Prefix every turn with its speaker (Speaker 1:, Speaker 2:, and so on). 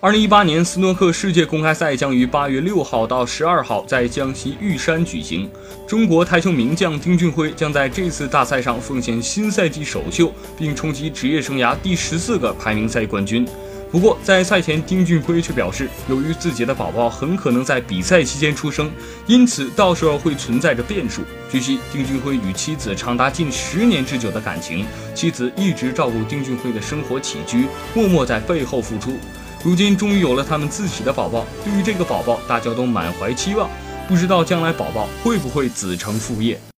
Speaker 1: 二零一八年斯诺克世界公开赛将于八月六号到十二号在江西玉山举行。中国台球名将丁俊晖将在这次大赛上奉献新赛季首秀，并冲击职业生涯第十四个排名赛冠军。不过，在赛前，丁俊晖却表示，由于自己的宝宝很可能在比赛期间出生，因此到时候会存在着变数。据悉，丁俊晖与妻子长达近十年之久的感情，妻子一直照顾丁俊晖的生活起居，默默在背后付出。如今终于有了他们自己的宝宝，对于这个宝宝，大家都满怀期望，不知道将来宝宝会不会子承父业。